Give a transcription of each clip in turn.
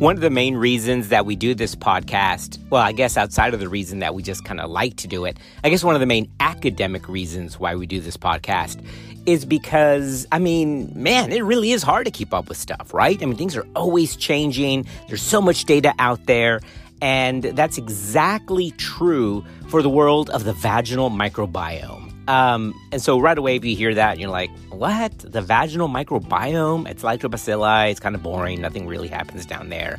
One of the main reasons that we do this podcast, well, I guess outside of the reason that we just kind of like to do it, I guess one of the main academic reasons why we do this podcast is because, I mean, man, it really is hard to keep up with stuff, right? I mean, things are always changing, there's so much data out there. And that's exactly true for the world of the vaginal microbiome. Um, and so right away, if you hear that, you're like, what? The vaginal microbiome? It's lactobacilli. It's kind of boring. Nothing really happens down there.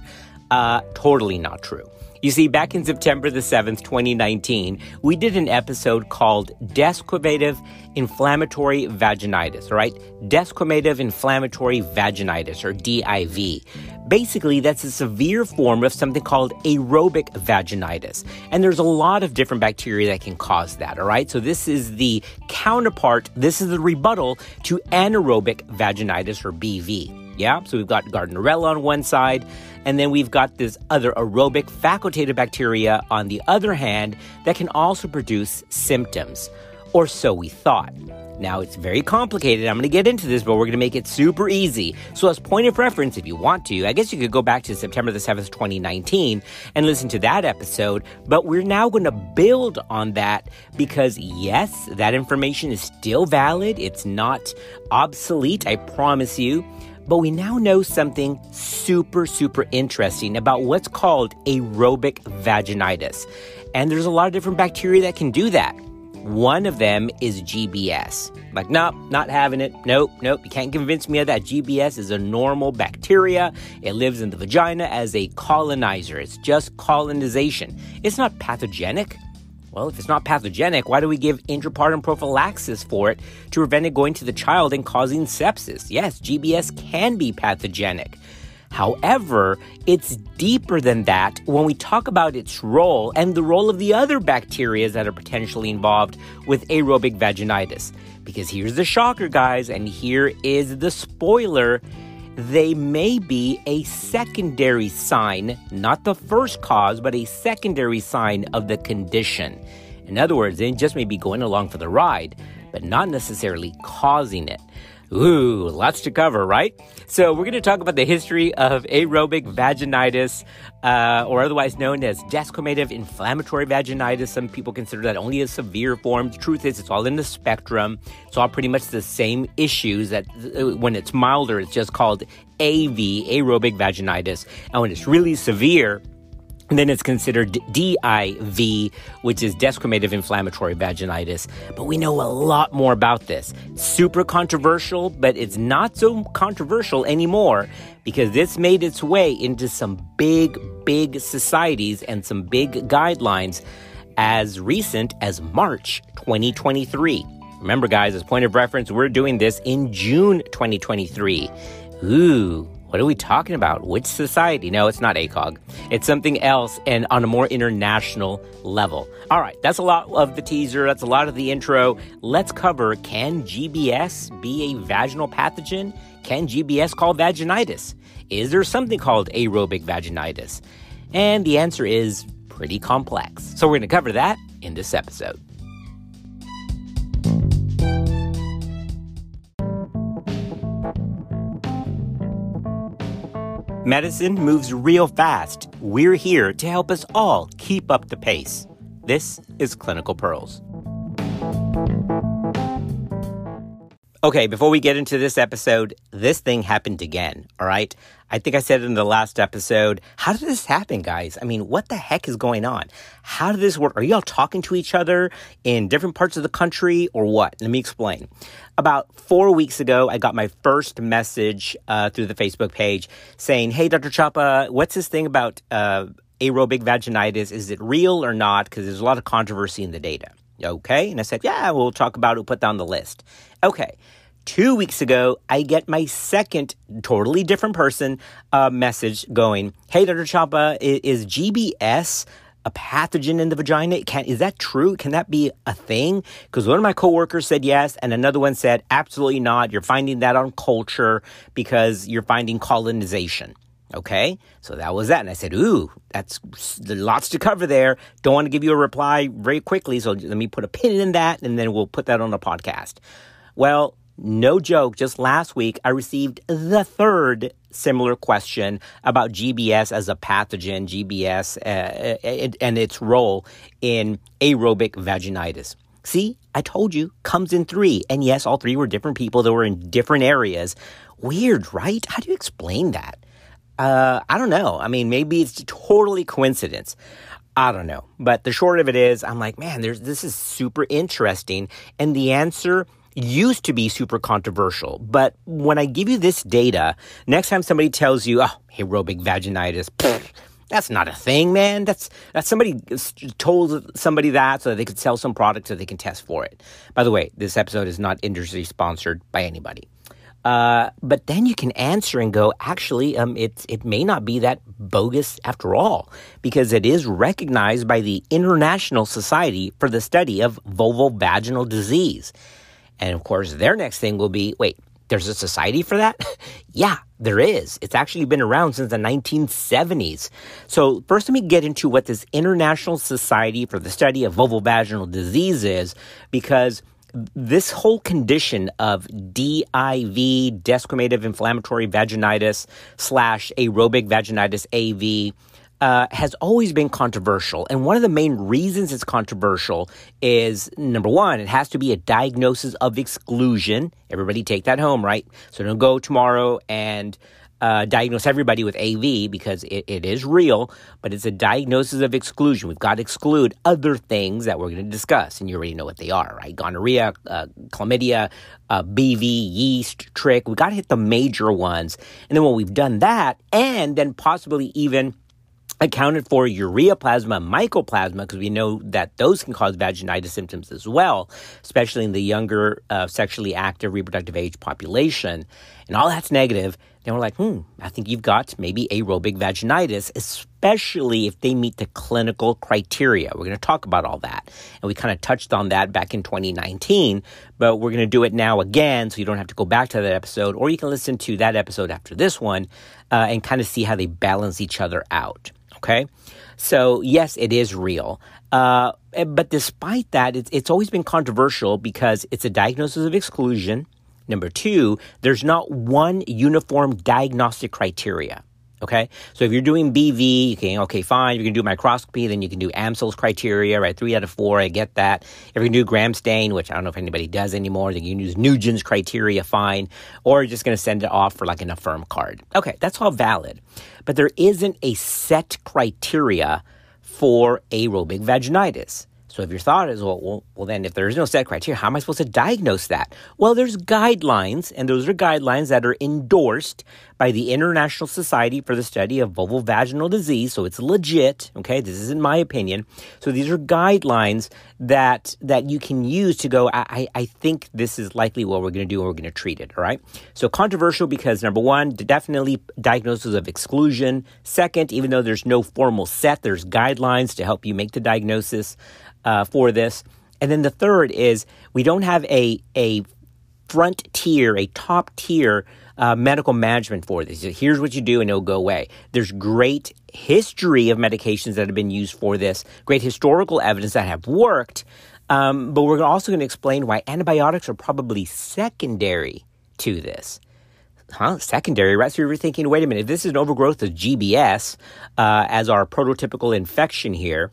Uh, totally not true. You see, back in September the 7th, 2019, we did an episode called Desquamative Inflammatory Vaginitis, right? Desquamative Inflammatory Vaginitis, or DIV. Basically, that's a severe form of something called aerobic vaginitis. And there's a lot of different bacteria that can cause that, all right? So this is the counterpart, this is the rebuttal to anaerobic vaginitis, or BV. Yeah, so we've got Gardnerella on one side, and then we've got this other aerobic facultative bacteria on the other hand that can also produce symptoms, or so we thought. Now, it's very complicated. I'm going to get into this, but we're going to make it super easy. So, as point of reference, if you want to, I guess you could go back to September the 7th, 2019, and listen to that episode. But we're now going to build on that because, yes, that information is still valid. It's not obsolete, I promise you. But we now know something super, super interesting about what's called aerobic vaginitis. And there's a lot of different bacteria that can do that. One of them is GBS. Like, nope, not having it. Nope, nope. You can't convince me of that. GBS is a normal bacteria. It lives in the vagina as a colonizer. It's just colonization. It's not pathogenic. Well, if it's not pathogenic, why do we give intrapartum prophylaxis for it to prevent it going to the child and causing sepsis? Yes, GBS can be pathogenic. However, it's deeper than that when we talk about its role and the role of the other bacteria that are potentially involved with aerobic vaginitis. Because here's the shocker, guys, and here is the spoiler they may be a secondary sign, not the first cause, but a secondary sign of the condition. In other words, they just may be going along for the ride, but not necessarily causing it. Ooh, lots to cover, right? So, we're going to talk about the history of aerobic vaginitis, uh, or otherwise known as desquamative inflammatory vaginitis. Some people consider that only a severe form. The truth is, it's all in the spectrum. It's all pretty much the same issues that uh, when it's milder, it's just called AV, aerobic vaginitis. And when it's really severe, and then it's considered DIV, which is desquamative inflammatory vaginitis. But we know a lot more about this. Super controversial, but it's not so controversial anymore because this made its way into some big, big societies and some big guidelines as recent as March 2023. Remember, guys, as point of reference, we're doing this in June 2023. Ooh, what are we talking about? Which society? No, it's not ACOG. It's something else and on a more international level. All right, that's a lot of the teaser. That's a lot of the intro. Let's cover can GBS be a vaginal pathogen? Can GBS cause vaginitis? Is there something called aerobic vaginitis? And the answer is pretty complex. So we're going to cover that in this episode. Medicine moves real fast. We're here to help us all keep up the pace. This is Clinical Pearls. Okay, before we get into this episode, this thing happened again, all right? I think I said in the last episode, how did this happen, guys? I mean, what the heck is going on? How did this work? Are y'all talking to each other in different parts of the country or what? Let me explain. About four weeks ago, I got my first message uh, through the Facebook page saying, Hey, Dr. Chapa, what's this thing about uh, aerobic vaginitis? Is it real or not? Because there's a lot of controversy in the data. Okay. And I said, Yeah, we'll talk about it, we'll put down the list. Okay. Two weeks ago, I get my second totally different person uh, message going, Hey, Dr. Chapa, is, is GBS a pathogen in the vagina? Can, is that true? Can that be a thing? Because one of my coworkers said yes, and another one said absolutely not. You're finding that on culture because you're finding colonization. Okay, so that was that. And I said, Ooh, that's lots to cover there. Don't want to give you a reply very quickly. So let me put a pin in that and then we'll put that on a podcast. Well, no joke, just last week, I received the third similar question about GBS as a pathogen, GBS uh, and its role in aerobic vaginitis. See, I told you, comes in three. And yes, all three were different people that were in different areas. Weird, right? How do you explain that? Uh, I don't know. I mean, maybe it's totally coincidence. I don't know. But the short of it is, I'm like, man, there's, this is super interesting. And the answer used to be super controversial. But when I give you this data, next time somebody tells you, oh, aerobic vaginitis, pfft, that's not a thing, man. That's that's somebody told somebody that so that they could sell some product so they can test for it. By the way, this episode is not industry sponsored by anybody. Uh, but then you can answer and go, actually, um, it, it may not be that bogus after all, because it is recognized by the International Society for the Study of Vulvovaginal Disease. And of course, their next thing will be wait, there's a society for that? yeah, there is. It's actually been around since the 1970s. So, first, let me get into what this International Society for the Study of Vulvovaginal Disease is, because this whole condition of DIV, desquamative inflammatory vaginitis slash aerobic vaginitis AV, uh, has always been controversial. And one of the main reasons it's controversial is number one, it has to be a diagnosis of exclusion. Everybody take that home, right? So don't go tomorrow and uh, diagnose everybody with AV because it, it is real, but it's a diagnosis of exclusion. We've got to exclude other things that we're going to discuss, and you already know what they are, right? Gonorrhea, uh, chlamydia, uh, BV, yeast, trich. We've got to hit the major ones. And then when we've done that, and then possibly even accounted for ureaplasma, mycoplasma, because we know that those can cause vaginitis symptoms as well, especially in the younger, uh, sexually active, reproductive age population. And all that's negative. Then we're like, hmm, I think you've got maybe aerobic vaginitis, especially if they meet the clinical criteria. We're going to talk about all that. And we kind of touched on that back in 2019, but we're going to do it now again so you don't have to go back to that episode, or you can listen to that episode after this one uh, and kind of see how they balance each other out. Okay. So, yes, it is real. Uh, but despite that, it's, it's always been controversial because it's a diagnosis of exclusion. Number two, there's not one uniform diagnostic criteria. Okay, so if you're doing BV, you can okay, fine. You can do microscopy, then you can do Amsel's criteria, right? Three out of four, I get that. If you do gram stain, which I don't know if anybody does anymore, then you can use Nugent's criteria, fine. Or you're just going to send it off for like an affirm card. Okay, that's all valid, but there isn't a set criteria for aerobic vaginitis. So if your thought is, well, well, well, then if there is no set criteria, how am I supposed to diagnose that? Well, there's guidelines, and those are guidelines that are endorsed by the International Society for the Study of Vulvovaginal Disease. So it's legit. Okay, this isn't my opinion. So these are guidelines that that you can use to go. I I think this is likely what we're going to do, and we're going to treat it. All right. So controversial because number one, definitely diagnosis of exclusion. Second, even though there's no formal set, there's guidelines to help you make the diagnosis uh, for this. And then the third is we don't have a a front tier, a top tier uh, medical management for this. Here's what you do and it'll go away. There's great history of medications that have been used for this, great historical evidence that have worked. Um, but we're also going to explain why antibiotics are probably secondary to this. Huh? Secondary, right? So you're thinking, wait a minute, if this is an overgrowth of GBS uh, as our prototypical infection here,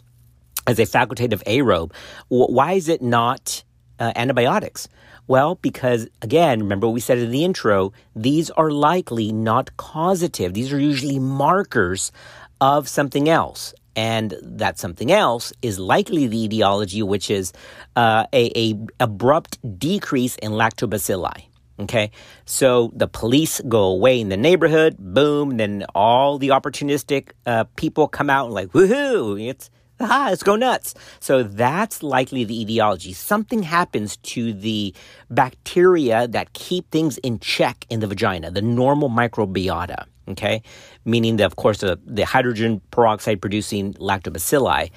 as a facultative aerobe, why is it not uh, antibiotics? Well, because again, remember what we said in the intro, these are likely not causative. These are usually markers of something else. And that something else is likely the etiology, which is uh, a, a abrupt decrease in lactobacilli. Okay, so the police go away in the neighborhood, boom, then all the opportunistic uh, people come out and like, woohoo, it's ah, let's go nuts. So that's likely the etiology. Something happens to the bacteria that keep things in check in the vagina, the normal microbiota. Okay, meaning that of course the, the hydrogen peroxide producing lactobacilli.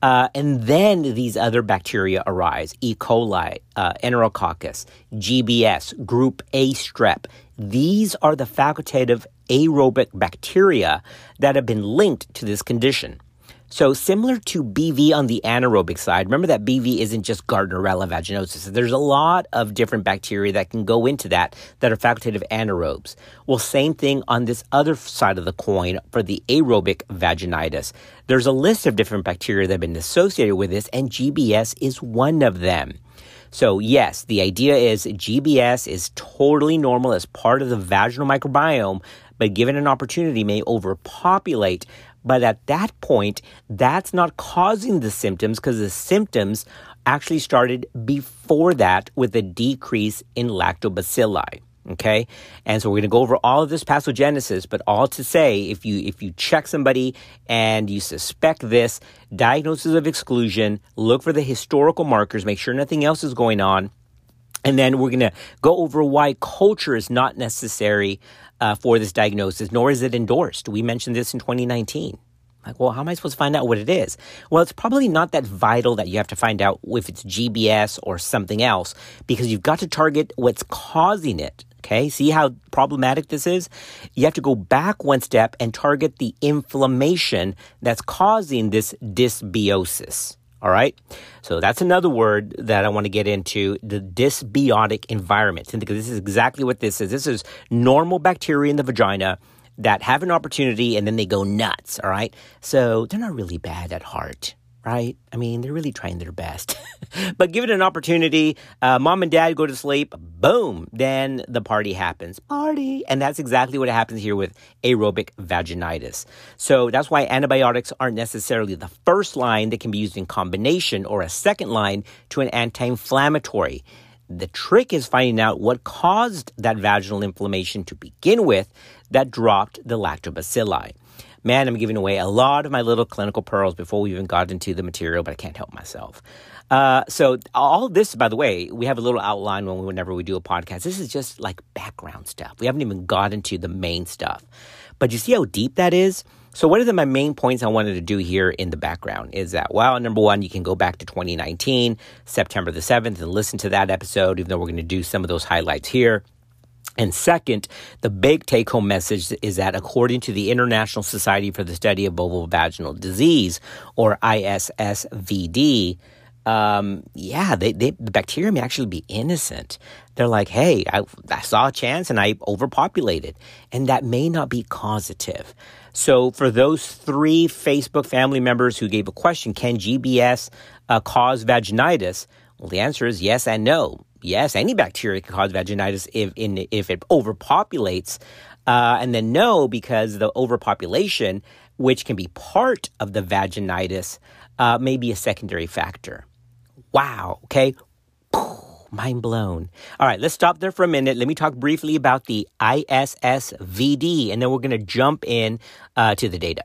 Uh, and then these other bacteria arise E. coli, uh, Enterococcus, GBS, group A strep. These are the facultative aerobic bacteria that have been linked to this condition. So similar to BV on the anaerobic side, remember that BV isn't just Gardnerella vaginosis. There's a lot of different bacteria that can go into that that are facultative anaerobes. Well, same thing on this other side of the coin for the aerobic vaginitis. There's a list of different bacteria that have been associated with this, and GBS is one of them. So, yes, the idea is GBS is totally normal as part of the vaginal microbiome, but given an opportunity may overpopulate but at that point, that's not causing the symptoms because the symptoms actually started before that with a decrease in lactobacilli. Okay. And so we're going to go over all of this pathogenesis, but all to say, if you, if you check somebody and you suspect this, diagnosis of exclusion, look for the historical markers, make sure nothing else is going on. And then we're going to go over why culture is not necessary uh, for this diagnosis, nor is it endorsed. We mentioned this in 2019. Like, well, how am I supposed to find out what it is? Well, it's probably not that vital that you have to find out if it's GBS or something else because you've got to target what's causing it. Okay, see how problematic this is? You have to go back one step and target the inflammation that's causing this dysbiosis. All right. So that's another word that I want to get into the dysbiotic environment. Because this is exactly what this is. This is normal bacteria in the vagina that have an opportunity and then they go nuts. All right. So they're not really bad at heart right? I mean, they're really trying their best. but give it an opportunity. Uh, mom and dad go to sleep, boom, then the party happens. Party. And that's exactly what happens here with aerobic vaginitis. So that's why antibiotics aren't necessarily the first line that can be used in combination or a second line to an anti inflammatory. The trick is finding out what caused that vaginal inflammation to begin with that dropped the lactobacilli man, I'm giving away a lot of my little clinical pearls before we even got into the material, but I can't help myself. Uh, so all this, by the way, we have a little outline when we, whenever we do a podcast. This is just like background stuff. We haven't even got into the main stuff. But you see how deep that is? So what are the, my main points I wanted to do here in the background is that, well, number one, you can go back to 2019, September the 7th, and listen to that episode, even though we're going to do some of those highlights here. And second, the big take home message is that according to the International Society for the Study of Vulvovaginal Disease, or ISSVD, um, yeah, they, they, the bacteria may actually be innocent. They're like, hey, I, I saw a chance and I overpopulated. And that may not be causative. So, for those three Facebook family members who gave a question, can GBS uh, cause vaginitis? Well, the answer is yes and no yes, any bacteria can cause vaginitis if in, if it overpopulates, uh, and then no because the overpopulation, which can be part of the vaginitis, uh, may be a secondary factor. Wow. Okay. Mind blown. All right, let's stop there for a minute. Let me talk briefly about the ISSVD, and then we're going to jump in uh, to the data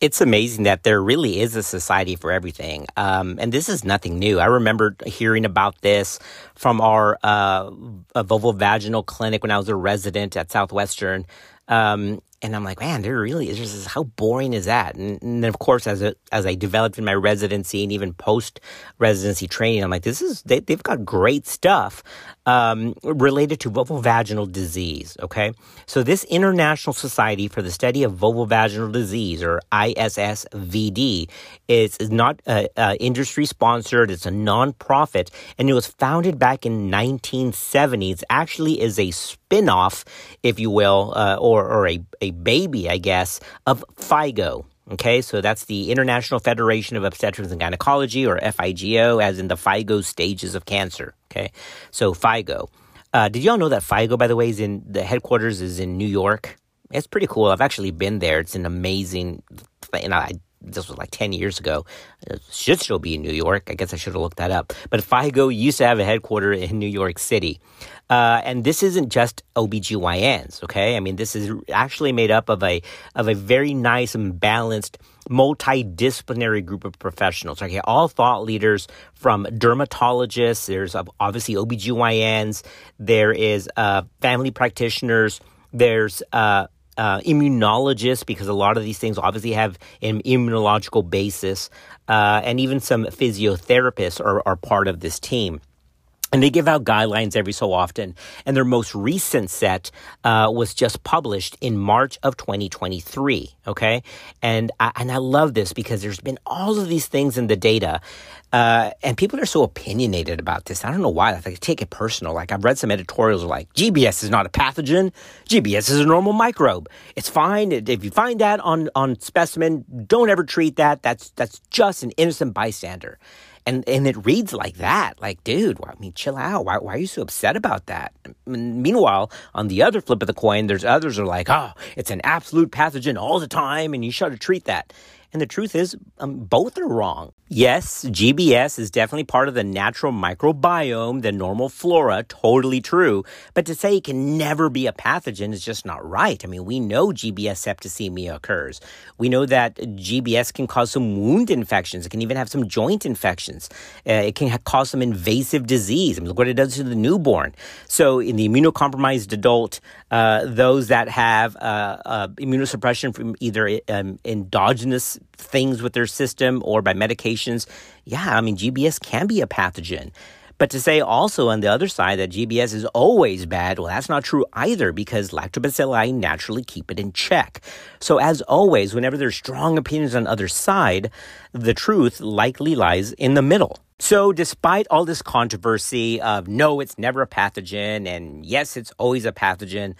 it's amazing that there really is a society for everything. Um, and this is nothing new. I remember hearing about this from our uh, vulvovaginal clinic when I was a resident at Southwestern. Um, and I'm like, man, there really is. Just, how boring is that? And, and then, of course, as a, as I developed in my residency and even post residency training, I'm like, this is they, have got great stuff um, related to vulvovaginal disease. Okay, so this International Society for the Study of Vulvovaginal Disease, or ISSVD, is, is not uh, uh, industry sponsored. It's a nonprofit, and it was founded back in 1970. It actually is a spin-off, if you will, uh, or or a, a baby, I guess, of FIGO. Okay, so that's the International Federation of Obstetrics and Gynecology, or FIGO, as in the FIGO stages of cancer. Okay, so FIGO. Uh, did y'all know that FIGO, by the way, is in the headquarters is in New York? It's pretty cool. I've actually been there. It's an amazing. And I this was like 10 years ago. It should still be in New York. I guess I should have looked that up. But FIGO used to have a headquarters in New York City. Uh, and this isn't just OBGYNs, okay? I mean, this is actually made up of a, of a very nice and balanced multidisciplinary group of professionals, okay? All thought leaders from dermatologists, there's obviously OBGYNs, there is uh, family practitioners, there's uh, uh, immunologists because a lot of these things obviously have an immunological basis, uh, and even some physiotherapists are, are part of this team. And they give out guidelines every so often. And their most recent set uh, was just published in March of 2023. Okay. And I, and I love this because there's been all of these things in the data. Uh, and people are so opinionated about this. I don't know why. Like, they take it personal. Like I've read some editorials like GBS is not a pathogen. GBS is a normal microbe. It's fine. If you find that on, on specimen, don't ever treat that. That's, that's just an innocent bystander and and it reads like that. Like dude i mean chill out. Why, why are you so upset about that? Meanwhile on the other flip of the coin there's others are like oh it's an absolute pathogen all the time and you should treat that and the truth is, um, both are wrong. Yes, GBS is definitely part of the natural microbiome, the normal flora, totally true. But to say it can never be a pathogen is just not right. I mean, we know GBS septicemia occurs. We know that GBS can cause some wound infections. It can even have some joint infections. Uh, it can ha- cause some invasive disease. I mean, look what it does to the newborn. So, in the immunocompromised adult, uh, those that have uh, uh immunosuppression from either um, endogenous things with their system or by medications, yeah, I mean, GBS can be a pathogen. But to say also on the other side that GBS is always bad, well, that's not true either because lactobacilli naturally keep it in check. So as always, whenever there's strong opinions on other side, the truth likely lies in the middle. So despite all this controversy of no, it's never a pathogen and yes, it's always a pathogen,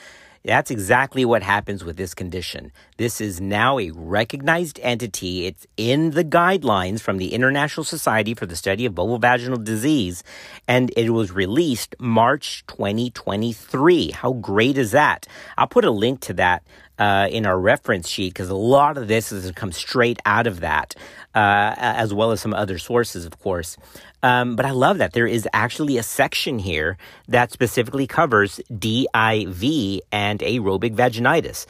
that's exactly what happens with this condition. This is now a recognized entity. It's in the guidelines from the International Society for the Study of Vulvovaginal Disease, and it was released March 2023. How great is that? I'll put a link to that uh, in our reference sheet because a lot of this has come straight out of that, uh, as well as some other sources, of course. Um, but I love that there is actually a section here that specifically covers DIV and aerobic vaginitis.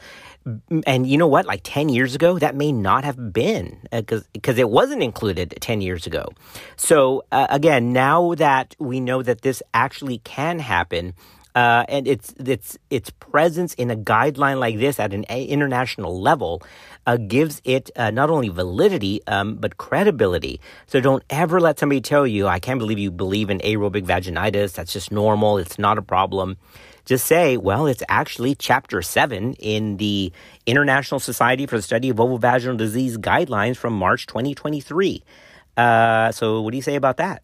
And you know what? Like 10 years ago, that may not have been because uh, because it wasn't included 10 years ago. So uh, again, now that we know that this actually can happen, uh, and its its its presence in a guideline like this at an international level uh, gives it uh, not only validity um, but credibility. So don't ever let somebody tell you, "I can't believe you believe in aerobic vaginitis. That's just normal. It's not a problem." Just say, "Well, it's actually Chapter Seven in the International Society for the Study of Vulvovaginal Disease guidelines from March 2023." Uh, so, what do you say about that?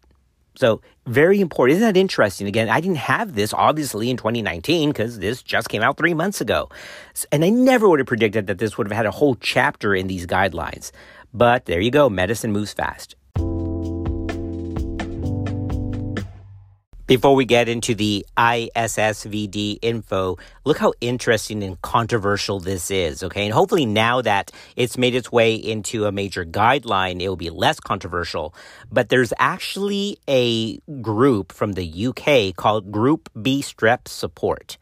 So very important. Isn't that interesting? Again, I didn't have this obviously in 2019 because this just came out three months ago. And I never would have predicted that this would have had a whole chapter in these guidelines. But there you go. Medicine moves fast. Before we get into the ISSVD info, look how interesting and controversial this is, okay? And hopefully now that it's made its way into a major guideline, it will be less controversial. But there's actually a group from the UK called Group B Strep Support.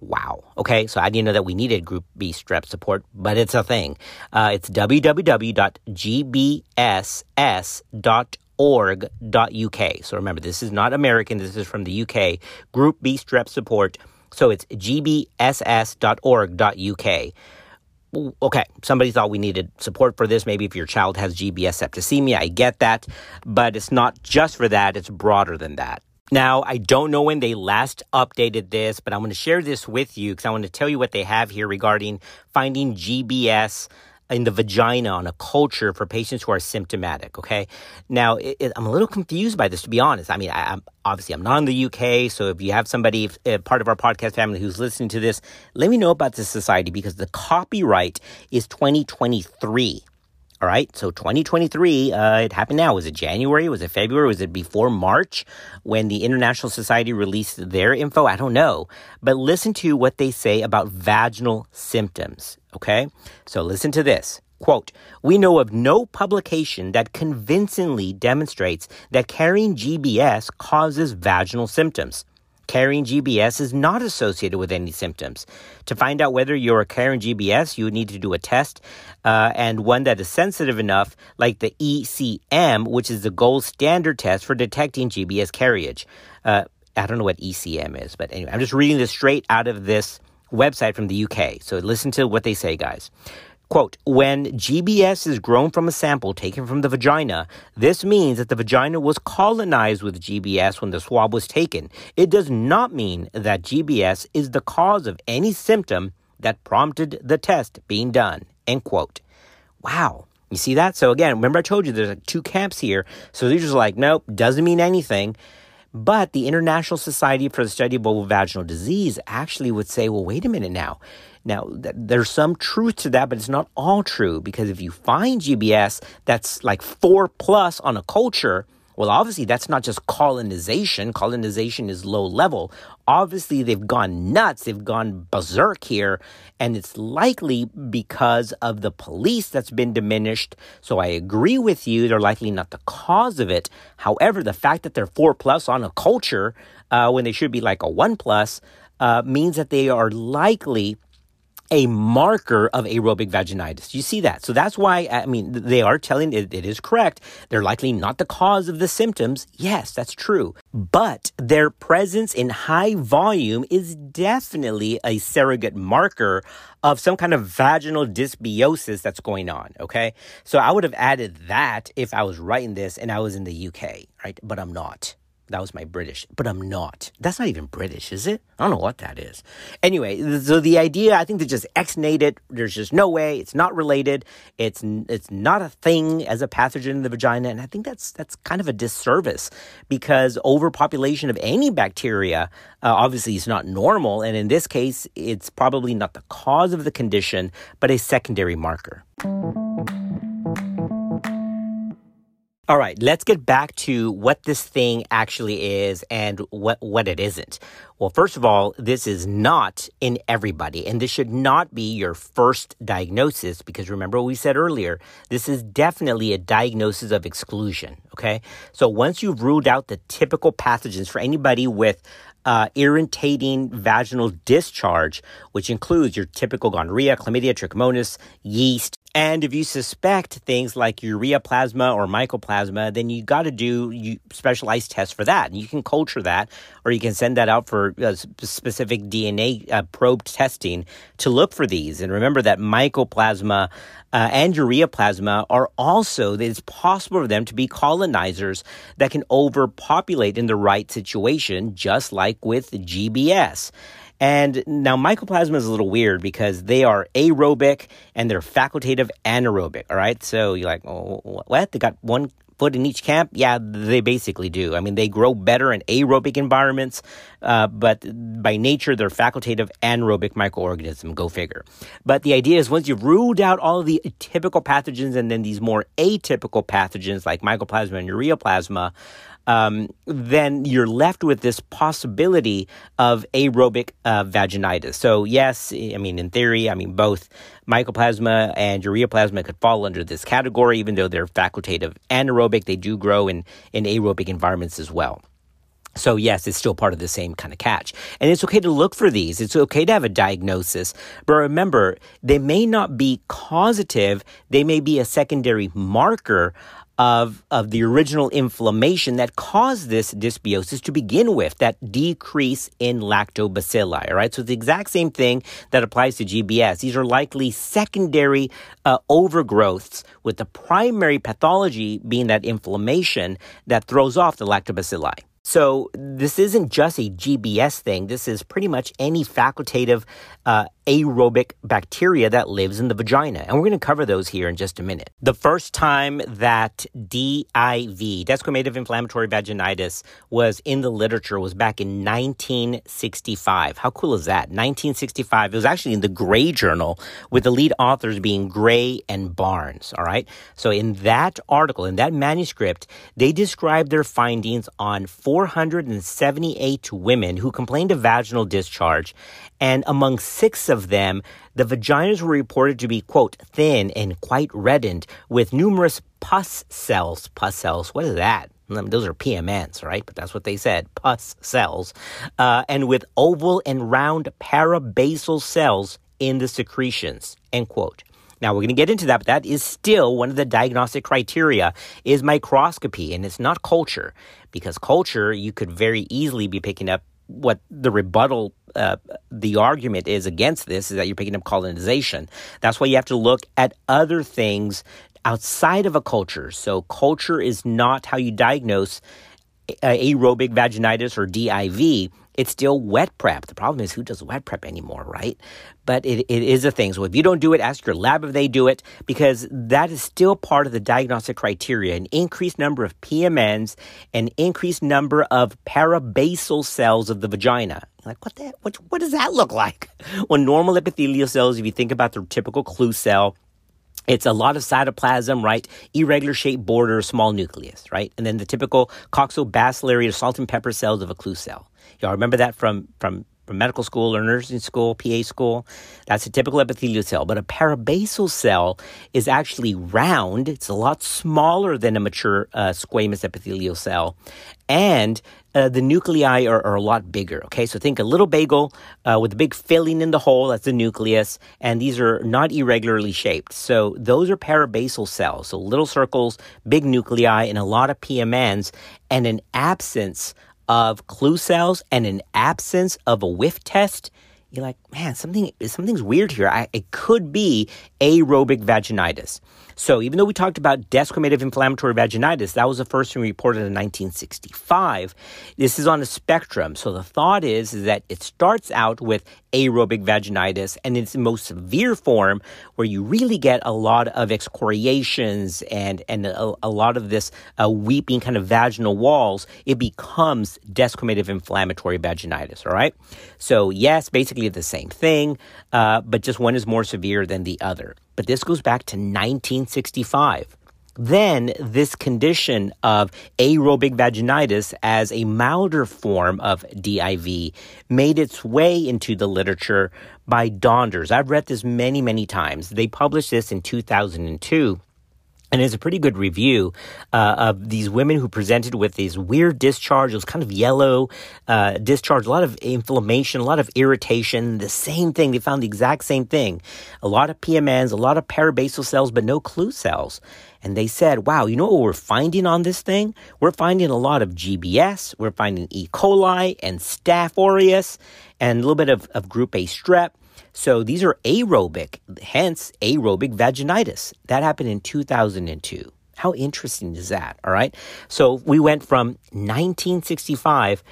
Wow. Okay, so I didn't know that we needed Group B strep support, but it's a thing. Uh, it's www.gbss.org org.uk. So remember, this is not American, this is from the UK. Group B strep support. So it's gbss.org.uk. Okay, somebody thought we needed support for this. Maybe if your child has GBS septicemia, I get that. But it's not just for that, it's broader than that. Now, I don't know when they last updated this, but I'm going to share this with you because I want to tell you what they have here regarding finding GBS in the vagina on a culture for patients who are symptomatic. Okay. Now, it, it, I'm a little confused by this, to be honest. I mean, I, am obviously I'm not in the UK, so if you have somebody uh, part of our podcast family who's listening to this, let me know about this society because the copyright is 2023. All right, so 2023, uh, it happened now. Was it January? Was it February? Was it before March when the International Society released their info? I don't know. But listen to what they say about vaginal symptoms, okay? So listen to this. Quote, we know of no publication that convincingly demonstrates that carrying GBS causes vaginal symptoms. Carrying GBS is not associated with any symptoms. To find out whether you're carrying GBS, you need to do a test uh, and one that is sensitive enough, like the ECM, which is the gold standard test for detecting GBS carriage. Uh, I don't know what ECM is, but anyway, I'm just reading this straight out of this website from the UK. So listen to what they say, guys. Quote, when GBS is grown from a sample taken from the vagina, this means that the vagina was colonized with GBS when the swab was taken. It does not mean that GBS is the cause of any symptom that prompted the test being done. End quote. Wow. You see that? So again, remember I told you there's like two camps here. So these are like, nope, doesn't mean anything. But the International Society for the Study of Vulvovaginal Disease actually would say, well, wait a minute now. Now, th- there's some truth to that, but it's not all true because if you find GBS that's like four plus on a culture, well, obviously, that's not just colonization. Colonization is low level. Obviously, they've gone nuts. They've gone berserk here. And it's likely because of the police that's been diminished. So I agree with you. They're likely not the cause of it. However, the fact that they're four plus on a culture uh, when they should be like a one plus uh, means that they are likely a marker of aerobic vaginitis. You see that? So that's why, I mean, they are telling it, it is correct. They're likely not the cause of the symptoms. Yes, that's true. But their presence in high volume is definitely a surrogate marker of some kind of vaginal dysbiosis that's going on. Okay. So I would have added that if I was writing this and I was in the UK, right? But I'm not. That was my British, but I'm not. That's not even British, is it? I don't know what that is. Anyway, so the idea, I think they just exnate. There's just no way. It's not related. It's it's not a thing as a pathogen in the vagina, and I think that's that's kind of a disservice because overpopulation of any bacteria uh, obviously is not normal, and in this case, it's probably not the cause of the condition, but a secondary marker. All right, let's get back to what this thing actually is and what, what it isn't. Well, first of all, this is not in everybody, and this should not be your first diagnosis because remember what we said earlier, this is definitely a diagnosis of exclusion, okay? So once you've ruled out the typical pathogens for anybody with uh, irritating vaginal discharge, which includes your typical gonorrhea, chlamydia, trichomonas, yeast, and if you suspect things like ureaplasma or mycoplasma, then you got to do specialized tests for that. And you can culture that, or you can send that out for uh, specific DNA uh, probe testing to look for these. And remember that mycoplasma uh, and ureaplasma are also, it's possible for them to be colonizers that can overpopulate in the right situation, just like with GBS. And now mycoplasma is a little weird because they are aerobic and they're facultative anaerobic. All right. So you're like, oh, what? They got one foot in each camp? Yeah, they basically do. I mean, they grow better in aerobic environments, uh, but by nature, they're facultative anaerobic microorganism. Go figure. But the idea is once you've ruled out all of the typical pathogens and then these more atypical pathogens like mycoplasma and ureaplasma, um, then you're left with this possibility of aerobic uh, vaginitis. So, yes, I mean, in theory, I mean, both mycoplasma and ureaplasma could fall under this category, even though they're facultative anaerobic, they do grow in, in aerobic environments as well. So, yes, it's still part of the same kind of catch. And it's okay to look for these. It's okay to have a diagnosis. But remember, they may not be causative, they may be a secondary marker of, of the original inflammation that caused this dysbiosis to begin with, that decrease in lactobacilli. All right. So it's the exact same thing that applies to GBS. These are likely secondary uh, overgrowths with the primary pathology being that inflammation that throws off the lactobacilli. So this isn't just a GBS thing. This is pretty much any facultative uh, aerobic bacteria that lives in the vagina. And we're going to cover those here in just a minute. The first time that DIV, desquamative inflammatory vaginitis, was in the literature was back in 1965. How cool is that? 1965. It was actually in the Gray Journal with the lead authors being Gray and Barnes. All right. So in that article, in that manuscript, they described their findings on 478 women who complained of vaginal discharge and among six of them, the vaginas were reported to be, quote, thin and quite reddened with numerous pus cells. Pus cells, what is that? Those are PMNs, right? But that's what they said pus cells. Uh, and with oval and round parabasal cells in the secretions, end quote. Now we're going to get into that, but that is still one of the diagnostic criteria is microscopy and it's not culture because culture you could very easily be picking up what the rebuttal uh, the argument is against this is that you're picking up colonization. That's why you have to look at other things outside of a culture. So culture is not how you diagnose aerobic vaginitis or DIV it's still wet prep. The problem is who does wet prep anymore, right? But it, it is a thing. So if you don't do it, ask your lab if they do it because that is still part of the diagnostic criteria. An increased number of PMNs, an increased number of parabasal cells of the vagina. Like what the what what does that look like? Well, normal epithelial cells, if you think about the typical clue cell, it's a lot of cytoplasm, right? Irregular shaped border, small nucleus, right? And then the typical coccobacillary or salt and pepper cells of a clue cell. Y'all remember that from, from, from medical school or nursing school, PA school? That's a typical epithelial cell. But a parabasal cell is actually round. It's a lot smaller than a mature uh, squamous epithelial cell. And uh, the nuclei are, are, a lot bigger. Okay, so think a little bagel uh, with a big filling in the hole. That's the nucleus, and these are not irregularly shaped. So those are parabasal cells. So little circles, big nuclei, and a lot of PMNs, and an absence of clue cells and an absence of a whiff test, you're like, man, something something's weird here. I, it could be aerobic vaginitis. So even though we talked about desquamative inflammatory vaginitis, that was the first one reported in 1965. This is on a spectrum. So the thought is, is that it starts out with aerobic vaginitis and its most severe form where you really get a lot of excoriations and, and a, a lot of this uh, weeping kind of vaginal walls, it becomes desquamative inflammatory vaginitis, all right? So yes, basically the same thing, uh, but just one is more severe than the other but this goes back to 1965. Then, this condition of aerobic vaginitis as a milder form of DIV made its way into the literature by Donders. I've read this many, many times. They published this in 2002 and it's a pretty good review uh, of these women who presented with these weird discharge. It was kind of yellow uh, discharge, a lot of inflammation, a lot of irritation. The same thing. They found the exact same thing. A lot of PMNs, a lot of parabasal cells, but no clue cells. And they said, wow, you know what we're finding on this thing? We're finding a lot of GBS. We're finding E. coli and Staph aureus and a little bit of, of group A strep. So these are aerobic, hence aerobic vaginitis. That happened in 2002. How interesting is that? All right. So we went from 1965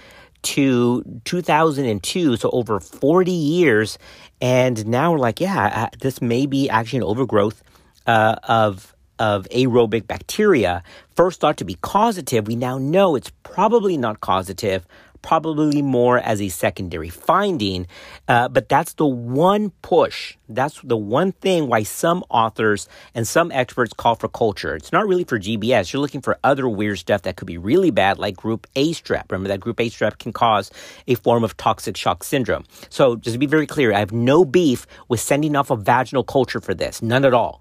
to 2002, so over 40 years. And now we're like, yeah, uh, this may be actually an overgrowth uh, of of aerobic bacteria, first thought to be causative, we now know it's probably not causative probably more as a secondary finding. Uh, but that's the one push. That's the one thing why some authors and some experts call for culture. It's not really for GBS. You're looking for other weird stuff that could be really bad, like group A strep. Remember that group A strep can cause a form of toxic shock syndrome. So just to be very clear, I have no beef with sending off a vaginal culture for this. None at all.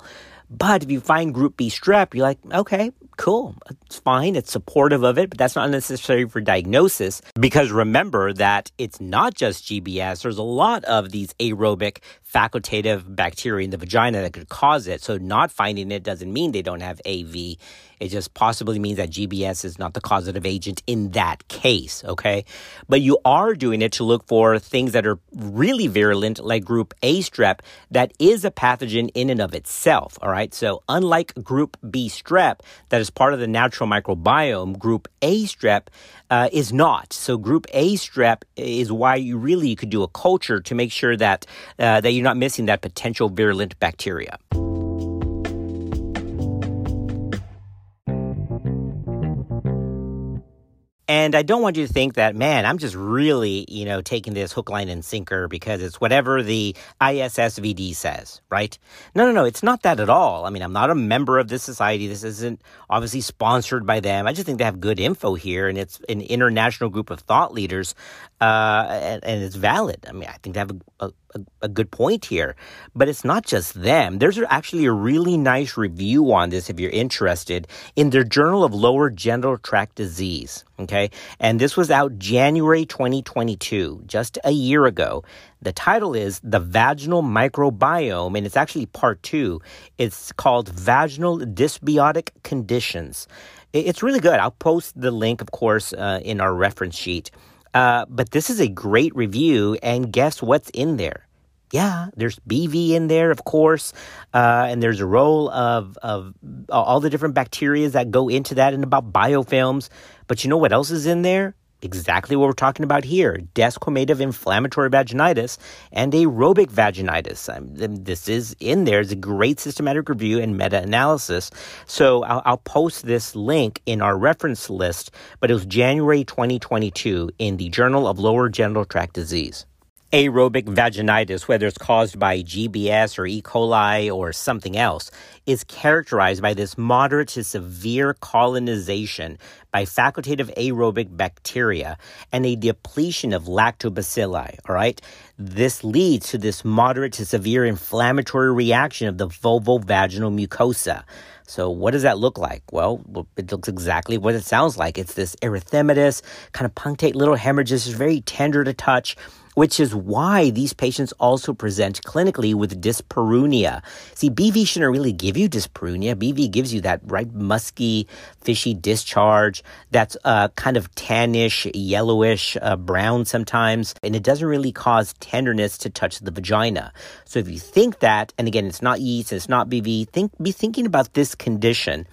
But if you find group B strep, you're like, okay, cool. It's fine. It's supportive of it, but that's not necessary for diagnosis because remember that it's not just GBS. There's a lot of these aerobic facultative bacteria in the vagina that could cause it. So not finding it doesn't mean they don't have AV. It just possibly means that GBS is not the causative agent in that case, okay? But you are doing it to look for things that are really virulent, like group A strep, that is a pathogen in and of itself, all right? So unlike group B strep, that is part of the natural microbiome, group A strep uh, is not. So group A strep is why you really could do a culture to make sure that, uh, that you're not missing that potential virulent bacteria. And I don't want you to think that, man, I'm just really, you know, taking this hook, line, and sinker because it's whatever the ISSVD says, right? No, no, no, it's not that at all. I mean, I'm not a member of this society. This isn't obviously sponsored by them. I just think they have good info here, and it's an international group of thought leaders, uh, and, and, it's valid. I mean, I think they have a, a a, good point here. But it's not just them. There's actually a really nice review on this if you're interested in their Journal of Lower Genital Tract Disease. Okay. And this was out January 2022, just a year ago. The title is The Vaginal Microbiome, and it's actually part two. It's called Vaginal Dysbiotic Conditions. It's really good. I'll post the link, of course, uh, in our reference sheet. Uh, but this is a great review, and guess what's in there? Yeah, there's BV in there, of course, uh, and there's a role of of all the different bacteria that go into that, and about biofilms. But you know what else is in there? exactly what we're talking about here desquamative inflammatory vaginitis and aerobic vaginitis. Um, this is in there. It's a great systematic review and meta analysis. So I'll, I'll, post this link in our reference list, but it was January 2022 in the Journal of Lower Genital Tract Disease aerobic vaginitis, whether it's caused by GBS or E. coli or something else, is characterized by this moderate to severe colonization by facultative aerobic bacteria and a depletion of lactobacilli. All right. This leads to this moderate to severe inflammatory reaction of the vulvovaginal mucosa. So, what does that look like? Well, it looks exactly what it sounds like. It's this erythematous, kind of punctate little hemorrhages. It's very tender to touch which is why these patients also present clinically with dyspareunia. See, BV shouldn't really give you dyspareunia. BV gives you that right musky, fishy discharge that's uh, kind of tannish, yellowish, uh, brown sometimes, and it doesn't really cause tenderness to touch the vagina. So if you think that, and again, it's not yeast, it's not BV, think be thinking about this condition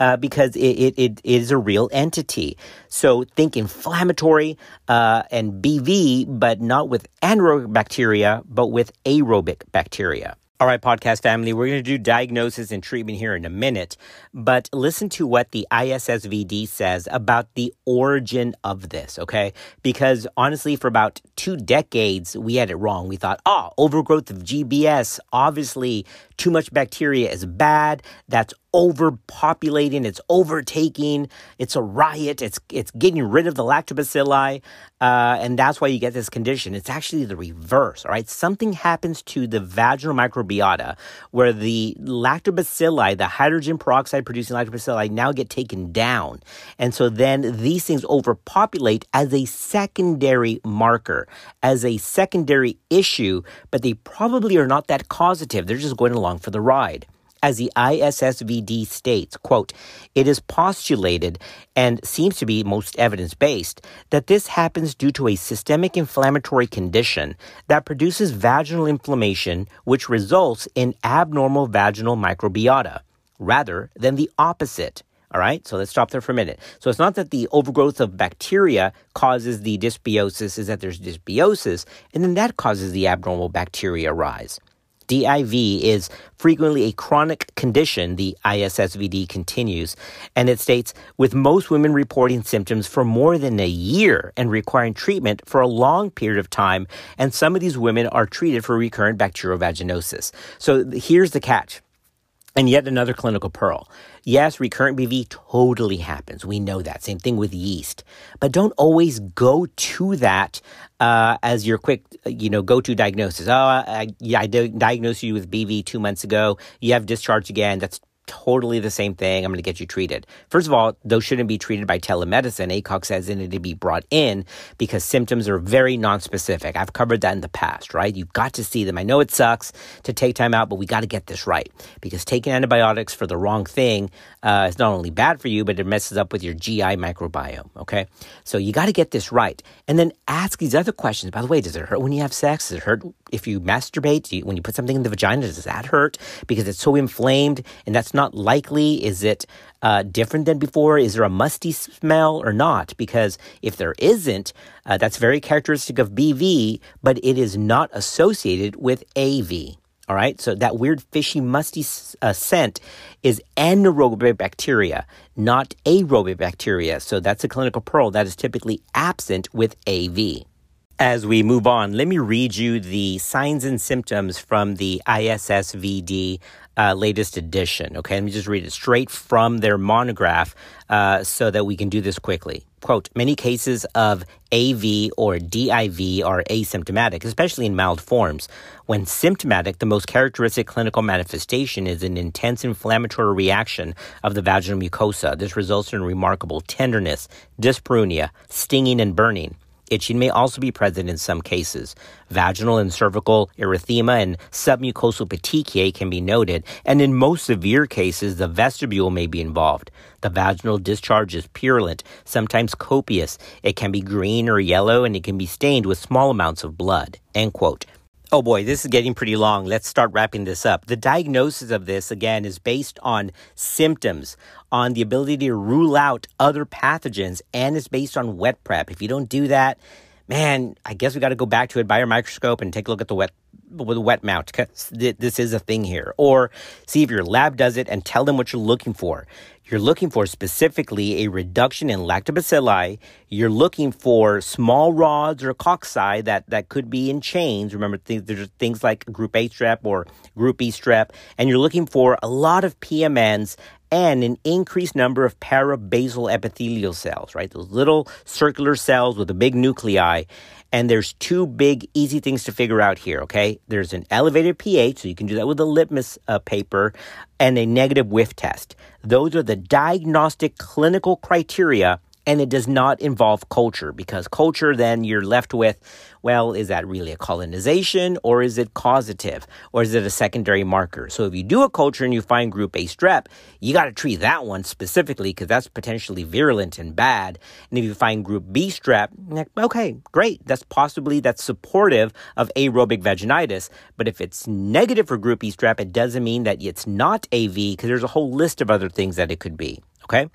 uh, because it, it, it is a real entity. So think inflammatory uh, and BV, but not with anaerobic bacteria, but with aerobic bacteria. All right, podcast family, we're going to do diagnosis and treatment here in a minute, but listen to what the ISSVD says about the origin of this, okay? Because honestly, for about two decades, we had it wrong. We thought, oh, overgrowth of GBS, obviously too much bacteria is bad. That's overpopulating, it's overtaking, it's a riot, it's it's getting rid of the lactobacilli, uh, and that's why you get this condition. It's actually the reverse, all right? Something happens to the vaginal microbiota where the lactobacilli, the hydrogen peroxide producing lactobacilli, now get taken down. And so then these things overpopulate as a secondary marker, as a secondary issue, but they probably are not that causative. They're just going along for the ride as the ISSVD states, quote, it is postulated and seems to be most evidence based that this happens due to a systemic inflammatory condition that produces vaginal inflammation, which results in abnormal vaginal microbiota, rather than the opposite. All right, so let's stop there for a minute. So it's not that the overgrowth of bacteria causes the dysbiosis, is that there's dysbiosis, and then that causes the abnormal bacteria rise. DIV is frequently a chronic condition, the ISSVD continues, and it states with most women reporting symptoms for more than a year and requiring treatment for a long period of time, and some of these women are treated for recurrent bacterial vaginosis. So here's the catch. And yet another clinical pearl. Yes, recurrent BV totally happens. We know that. Same thing with yeast. But don't always go to that uh, as your quick, you know, go-to diagnosis. Oh, I, yeah, I diagnosed you with BV two months ago. You have discharge again. That's totally the same thing. I'm going to get you treated. First of all, those shouldn't be treated by telemedicine. ACOG says they need to be brought in because symptoms are very non-specific. I've covered that in the past, right? You've got to see them. I know it sucks to take time out, but we got to get this right because taking antibiotics for the wrong thing uh, is not only bad for you, but it messes up with your GI microbiome. Okay, so you got to get this right, and then ask these other questions. By the way, does it hurt when you have sex? Does it hurt if you masturbate? You, when you put something in the vagina, does that hurt because it's so inflamed and that's not likely? Is it uh, different than before? Is there a musty smell or not? Because if there isn't, uh, that's very characteristic of BV, but it is not associated with AV. All right, so that weird fishy musty uh, scent is anaerobic bacteria, not aerobic bacteria. So that's a clinical pearl that is typically absent with AV. As we move on, let me read you the signs and symptoms from the ISSVD uh, latest edition. Okay, let me just read it straight from their monograph uh, so that we can do this quickly. Quote, many cases of AV or DIV are asymptomatic, especially in mild forms. When symptomatic, the most characteristic clinical manifestation is an intense inflammatory reaction of the vaginal mucosa. This results in remarkable tenderness, dyspareunia, stinging, and burning. Itching may also be present in some cases. Vaginal and cervical erythema and submucosal petechiae can be noted, and in most severe cases, the vestibule may be involved. The vaginal discharge is purulent, sometimes copious. It can be green or yellow, and it can be stained with small amounts of blood. End quote. Oh boy, this is getting pretty long. Let's start wrapping this up. The diagnosis of this, again, is based on symptoms, on the ability to rule out other pathogens, and is based on wet prep. If you don't do that, man, I guess we got to go back to it by our microscope and take a look at the wet with a wet mount because this is a thing here. Or see if your lab does it and tell them what you're looking for. You're looking for specifically a reduction in lactobacilli. You're looking for small rods or cocci that, that could be in chains. Remember, th- there's things like group A strep or group E strep. And you're looking for a lot of PMNs and an increased number of parabasal epithelial cells, right? Those little circular cells with a big nuclei. And there's two big, easy things to figure out here, okay? There's an elevated pH, so you can do that with a litmus uh, paper, and a negative whiff test. Those are the diagnostic clinical criteria and it does not involve culture because culture then you're left with well is that really a colonization or is it causative or is it a secondary marker? So if you do a culture and you find group a strep you got to treat that one specifically because that's potentially virulent and bad. And if you find group b strep okay great that's possibly that's supportive of aerobic vaginitis. But if it's negative for group e strep it doesn't mean that it's not av because there's a whole list of other things that it could be okay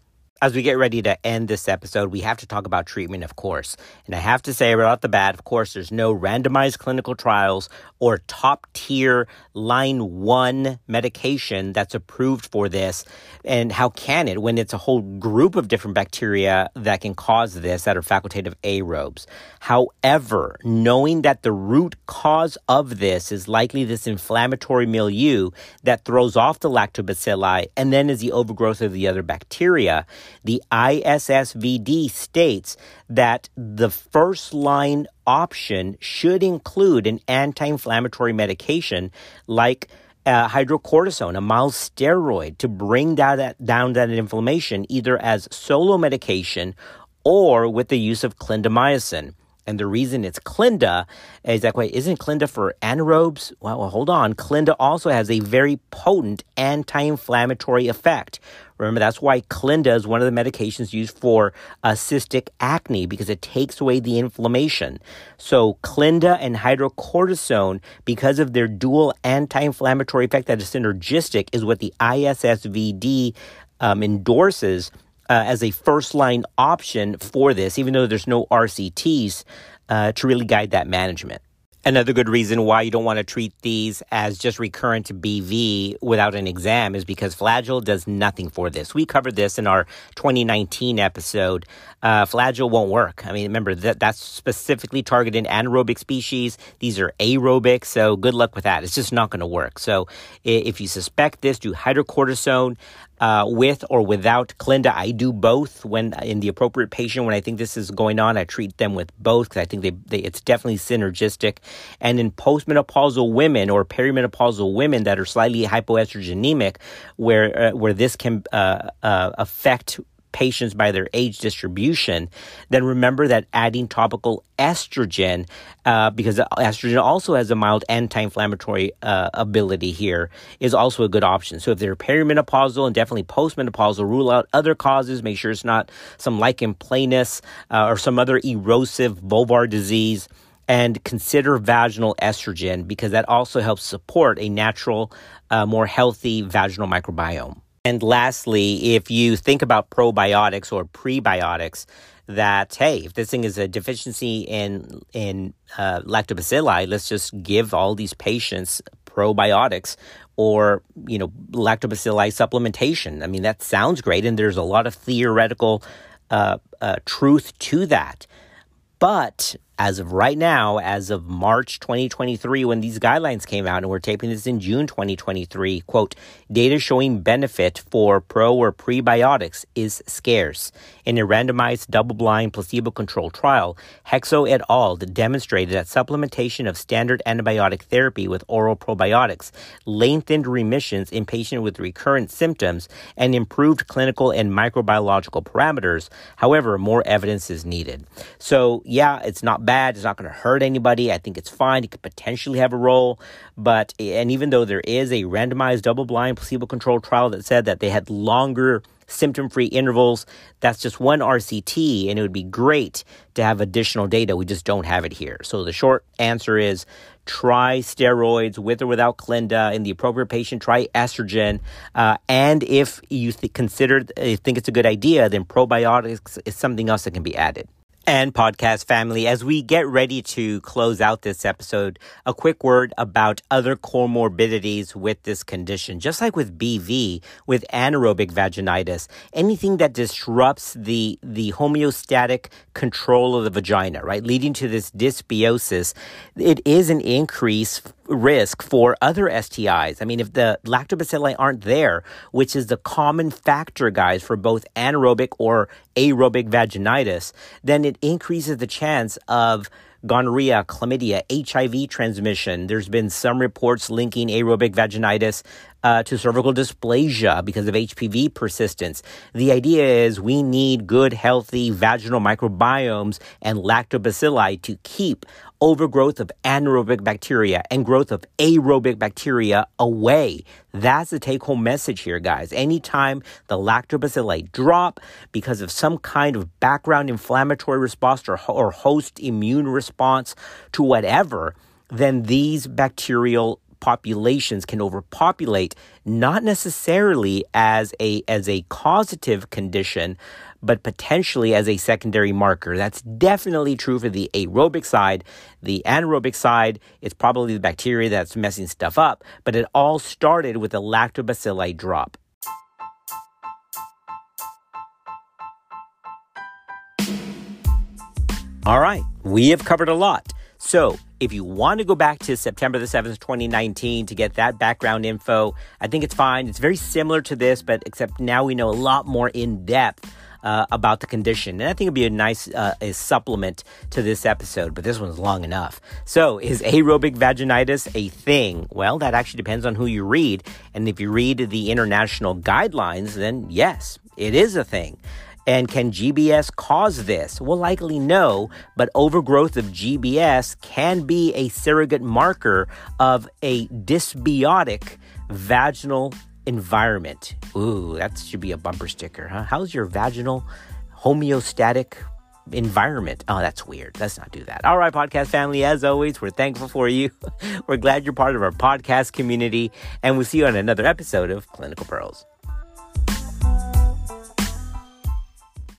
as we get ready to end this episode, we have to talk about treatment, of course. And I have to say right off the bat, of course, there's no randomized clinical trials or top tier line one medication that's approved for this. And how can it when it's a whole group of different bacteria that can cause this that are facultative aerobes? However, knowing that the root cause of this is likely this inflammatory milieu that throws off the lactobacilli and then is the overgrowth of the other bacteria the ISSVD states that the first line option should include an anti inflammatory medication like uh, hydrocortisone, a mild steroid, to bring down that, down that inflammation, either as solo medication or with the use of clindamycin. And the reason it's Clinda is that, wait, isn't Clinda for anaerobes? Well, well, hold on. Clinda also has a very potent anti inflammatory effect. Remember, that's why Clinda is one of the medications used for uh, cystic acne because it takes away the inflammation. So, Clinda and hydrocortisone, because of their dual anti inflammatory effect that is synergistic, is what the ISSVD um, endorses uh, as a first line option for this, even though there's no RCTs uh, to really guide that management. Another good reason why you don't want to treat these as just recurrent BV without an exam is because Flagyl does nothing for this. We covered this in our 2019 episode. Uh, Flagyl won't work. I mean, remember that that's specifically targeted anaerobic species. These are aerobic, so good luck with that. It's just not going to work. So if you suspect this, do hydrocortisone uh, with or without Clinda. I do both when in the appropriate patient. When I think this is going on, I treat them with both because I think they, they, it's definitely synergistic. And in postmenopausal women or perimenopausal women that are slightly hypoestrogenic, where uh, where this can uh, uh affect patients by their age distribution, then remember that adding topical estrogen, uh, because estrogen also has a mild anti-inflammatory uh, ability here, is also a good option. So if they're perimenopausal and definitely postmenopausal, rule out other causes. Make sure it's not some lichen planus uh, or some other erosive vulvar disease and consider vaginal estrogen because that also helps support a natural, uh, more healthy vaginal microbiome. And lastly, if you think about probiotics or prebiotics, that hey, if this thing is a deficiency in in uh, lactobacilli, let's just give all these patients probiotics or you know lactobacilli supplementation. I mean, that sounds great, and there's a lot of theoretical uh, uh, truth to that. But as of right now, as of March 2023, when these guidelines came out, and we're taping this in June 2023, quote, data showing benefit for pro or prebiotics is scarce. In a randomized double blind placebo controlled trial, Heczko et al. demonstrated that supplementation of standard antibiotic therapy with oral probiotics lengthened remissions in patients with recurrent symptoms and improved clinical and microbiological parameters. However, more evidence is needed. So, yeah, it's not bad. It's not going to hurt anybody. I think it's fine. It could potentially have a role. But, and even though there is a randomized double blind placebo controlled trial that said that they had longer symptom free intervals, that's just one RCT, and it would be great to have additional data. We just don't have it here. So the short answer is try steroids with or without Clinda in the appropriate patient. Try estrogen, uh, and if you th- consider uh, think it's a good idea, then probiotics is something else that can be added and podcast family, as we get ready to close out this episode, a quick word about other comorbidities with this condition. Just like with BV, with anaerobic vaginitis, anything that disrupts the, the homeostatic control of the vagina, right, leading to this dysbiosis, it is an increase risk for other STIs. I mean, if the lactobacilli aren't there, which is the common factor, guys, for both anaerobic or aerobic vaginitis, then it increases the chance of gonorrhea, chlamydia, HIV transmission. There's been some reports linking aerobic vaginitis uh, to cervical dysplasia because of HPV persistence. The idea is we need good, healthy vaginal microbiomes and lactobacilli to keep overgrowth of anaerobic bacteria and growth of aerobic bacteria away. That's the take home message here, guys. Anytime the lactobacilli drop because of some kind of background inflammatory response or, or host immune response to whatever, then these bacterial populations can overpopulate not necessarily as a as a causative condition but potentially as a secondary marker. That's definitely true for the aerobic side. The anaerobic side, it's probably the bacteria that's messing stuff up, but it all started with a lactobacilli drop. All right, we have covered a lot. So, if you want to go back to September the 7th, 2019 to get that background info, I think it's fine. It's very similar to this, but except now we know a lot more in depth uh, about the condition. And I think it'd be a nice uh, a supplement to this episode, but this one's long enough. So, is aerobic vaginitis a thing? Well, that actually depends on who you read. And if you read the international guidelines, then yes, it is a thing. And can GBS cause this? Well, likely no, but overgrowth of GBS can be a surrogate marker of a dysbiotic vaginal environment. Ooh, that should be a bumper sticker, huh? How's your vaginal homeostatic environment? Oh, that's weird. Let's not do that. All right, podcast family, as always, we're thankful for you. we're glad you're part of our podcast community, and we'll see you on another episode of Clinical Pearls.